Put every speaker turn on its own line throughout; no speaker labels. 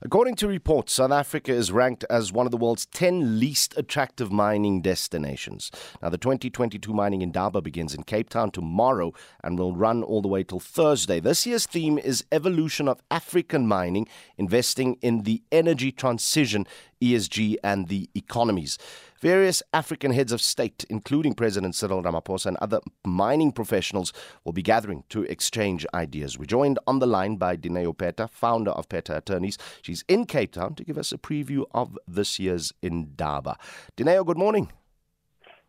According to reports, South Africa is ranked as one of the world's 10 least attractive mining destinations. Now, the 2022 Mining Indaba begins in Cape Town tomorrow and will run all the way till Thursday. This year's theme is Evolution of African Mining, investing in the energy transition, ESG, and the economies. Various African heads of state, including President Cyril Ramaphosa and other mining professionals, will be gathering to exchange ideas. We're joined on the line by Dineo Peta, founder of Peta Attorneys. She's in Cape Town to give us a preview of this year's Indaba. Dineo, good morning.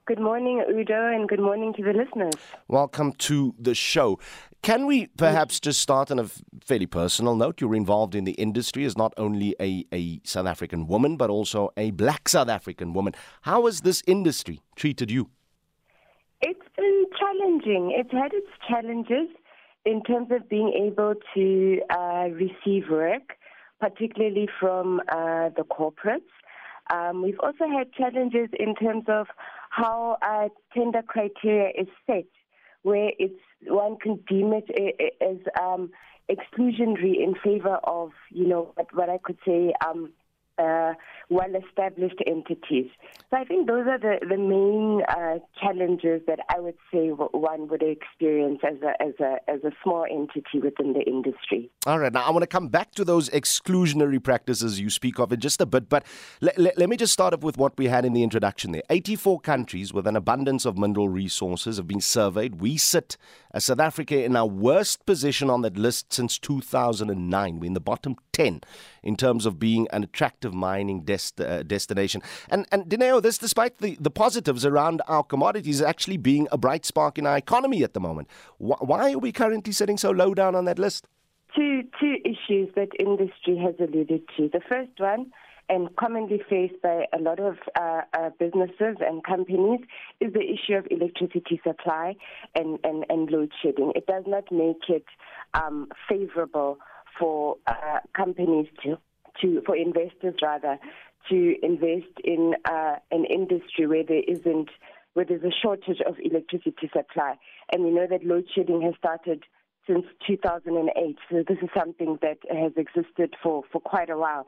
Good morning, Udo, and good morning to the listeners.
Welcome to the show. Can we perhaps just start on a fairly personal note? You're involved in the industry as not only a, a South African woman, but also a black South African woman. How has this industry treated you?
It's been challenging. It's had its challenges in terms of being able to uh, receive work, particularly from uh, the corporates. Um, we've also had challenges in terms of how uh, tender criteria is set, where it's one can deem it as um, exclusionary in favor of, you know, what, what I could say um, uh, well-established entities. So I think those are the, the main uh, challenges that I would say one would experience as a, as, a, as a small entity within the industry.
All right. Now, I want to come back to those exclusionary practices you speak of in just a bit, but le- le- let me just start off with what we had in the introduction there. 84 countries with an abundance of mineral resources have been surveyed. We sit as South Africa in our worst position on that list since 2009. We're in the bottom 10 in terms of being an attractive mining dest- uh, destination. And, and Dineo, this, despite the, the positives around our commodities actually being a bright spark in our economy at the moment. Wh- why are we currently sitting so low down on that list?
Two, two issues that industry has alluded to. The first one, and commonly faced by a lot of uh, uh, businesses and companies is the issue of electricity supply and, and, and load shedding. It does not make it um, favorable for uh, companies to, to, for investors rather, to invest in uh, an industry where there isn't, where there's a shortage of electricity supply. And we know that load shedding has started since 2008. So this is something that has existed for, for quite a while.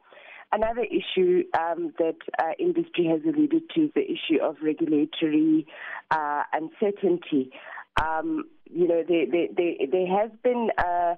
Another issue um, that uh, industry has alluded to is the issue of regulatory uh, uncertainty. Um, you know, there, there, there, there has been uh,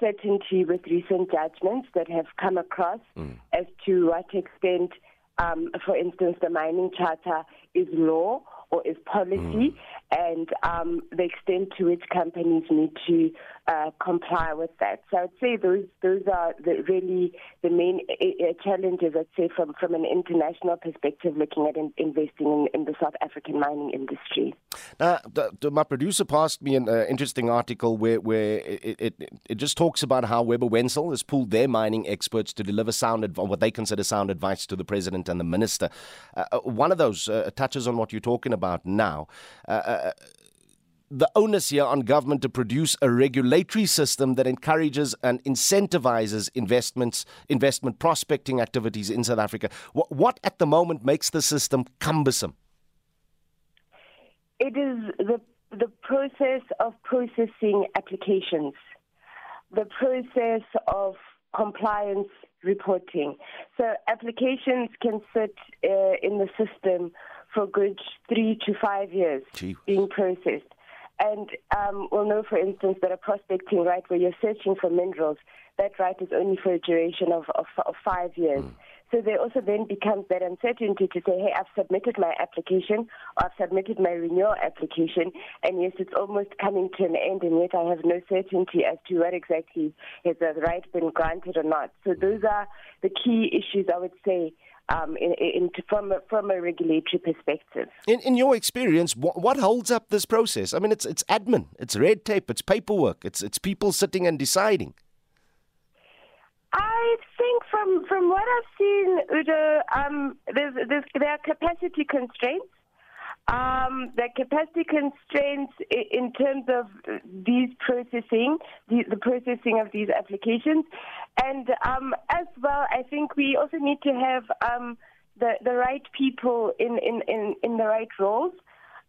certainty with recent judgments that have come across mm. as to what extent, um, for instance, the mining charter is law or is policy, mm. and um, the extent to which companies need to uh, comply with that. So I'd say those those are the, really the main uh, challenges. I'd say from from an international perspective, looking at in, investing in, in, the South African mining industry.
Now, the, the, my producer passed me an uh, interesting article where where it, it, it just talks about how Webber Wentzel has pulled their mining experts to deliver sound adv- what they consider sound advice to the president and the minister. Uh, uh one of those uh, touches on what you're talking about now the onus here on government to produce a regulatory system that encourages and incentivizes investments, investment prospecting activities in South Africa. What, what at the moment makes the system cumbersome?
It is the the process of processing applications, the process of compliance reporting. So applications can sit uh, in the system for good three to five years Gee. being processed. And um, we'll know, for instance, that a prospecting right where you're searching for minerals, that right is only for a duration of, of, of five years. Mm. So there also then becomes that uncertainty to say, hey, I've submitted my application or I've submitted my renewal application, and yes, it's almost coming to an end, and yet I have no certainty as to what exactly has the right been granted or not. So those are the key issues I would say um, in, in, from, a, from a regulatory perspective.
In, in your experience, what, what holds up this process? I mean, it's, it's admin, it's red tape, it's paperwork, it's, it's people sitting and deciding.
I think from, from what I've seen, Udo, um, there's, there's, there are capacity constraints. Um, the capacity constraints in terms of these processing, the, the processing of these applications, and um, as well, I think we also need to have um, the the right people in, in, in, in the right roles.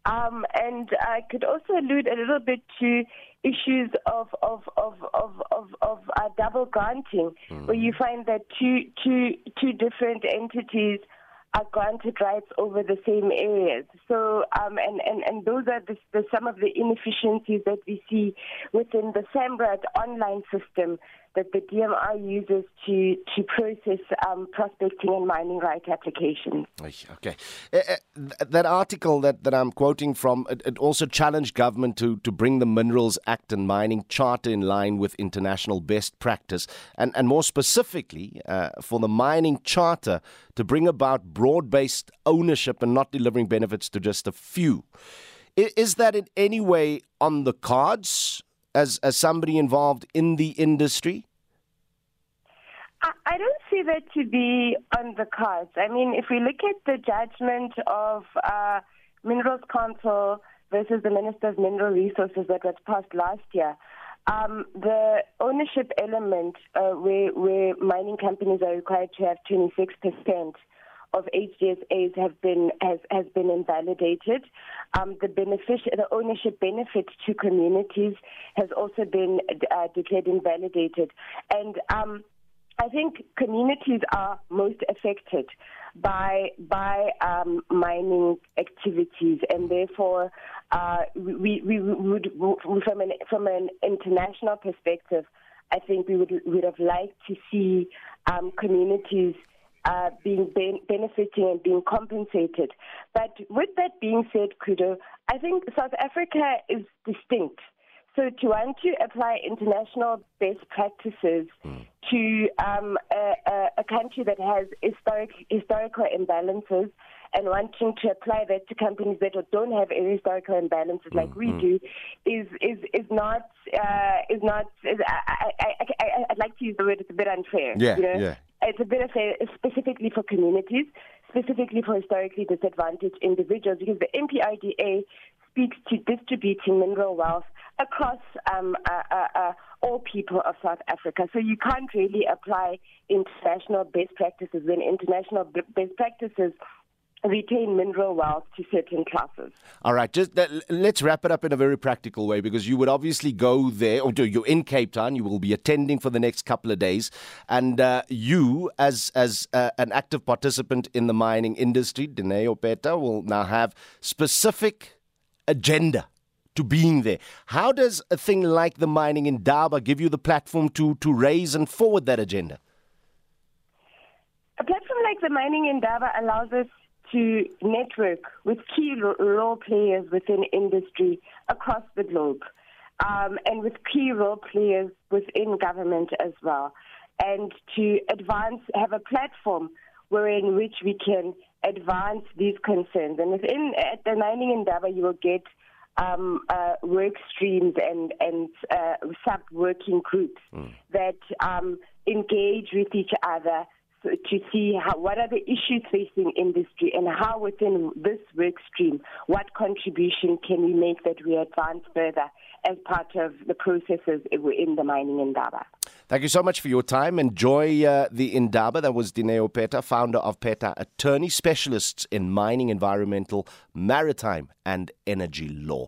Um, and I could also allude a little bit to issues of of of of of, of uh, double granting, mm. where you find that two two two different entities are granted rights over the same areas. So, um, and, and, and those are the, the, some of the inefficiencies that we see within the SAMRAD online system that the DMR uses to to process um, prospecting and mining right applications.
Okay, uh, that article that, that I'm quoting from it, it, also challenged government to to bring the Minerals Act and Mining Charter in line with international best practice, and and more specifically uh, for the Mining Charter to bring about broad-based ownership and not delivering benefits to just a few. Is that in any way on the cards? As as somebody involved in the industry?
I don't see that to be on the cards. I mean, if we look at the judgment of uh, Minerals Council versus the Minister of Mineral Resources that was passed last year, um, the ownership element uh, where, where mining companies are required to have 26 percent of HDSAs have been has, has been invalidated. Um, the benefic- the ownership benefit to communities has also been uh, declared invalidated, and um, I think communities are most affected by by um, mining activities, and therefore uh, we, we would from an from an international perspective, I think we would would have liked to see um, communities uh, being ben- benefiting and being compensated. But with that being said, Udo, I think South Africa is distinct. So to want to apply international best practices mm. to um, a, a, a, country that has historic, historical imbalances and wanting to apply that to companies that don't have any historical imbalances like we mm. do is is is not uh, is not. Is, I, I, I, I'd like to use the word. It's a bit unfair.
Yeah, you know? yeah
it's a bit of a specifically for communities, specifically for historically disadvantaged individuals, because the MPRDA speaks to distributing mineral wealth across um, uh, uh, uh, all people of South Africa. So you can't really apply international best practices when international best practices retain mineral wealth to certain classes.
All right, just uh, let's wrap it up in a very practical way because you would obviously go there, or you're in Cape Town. You will be attending for the next couple of days, and uh, you, as as uh, an active participant in the mining industry, Dineo Peta, will now have specific agenda to being there. How does a thing like the mining Indaba give you the platform to to raise and forward that agenda?
A platform like the mining Indaba allows us to network with key role players within industry across the globe um, and with key role players within government as well. And to advance, have a platform wherein which we can advance these concerns. And within at the mining Indaba, you will get um, uh, work streams and, and uh, sub working groups mm. that um, engage with each other to see how, what are the issues facing industry and how within this work stream, what contribution can we make that we advance further as part of the processes in the mining Indaba.
Thank you so much for your time. Enjoy uh, the Indaba. That was Dineo Peta, founder of Peta Attorney, specialists in mining, environmental, maritime, and energy law.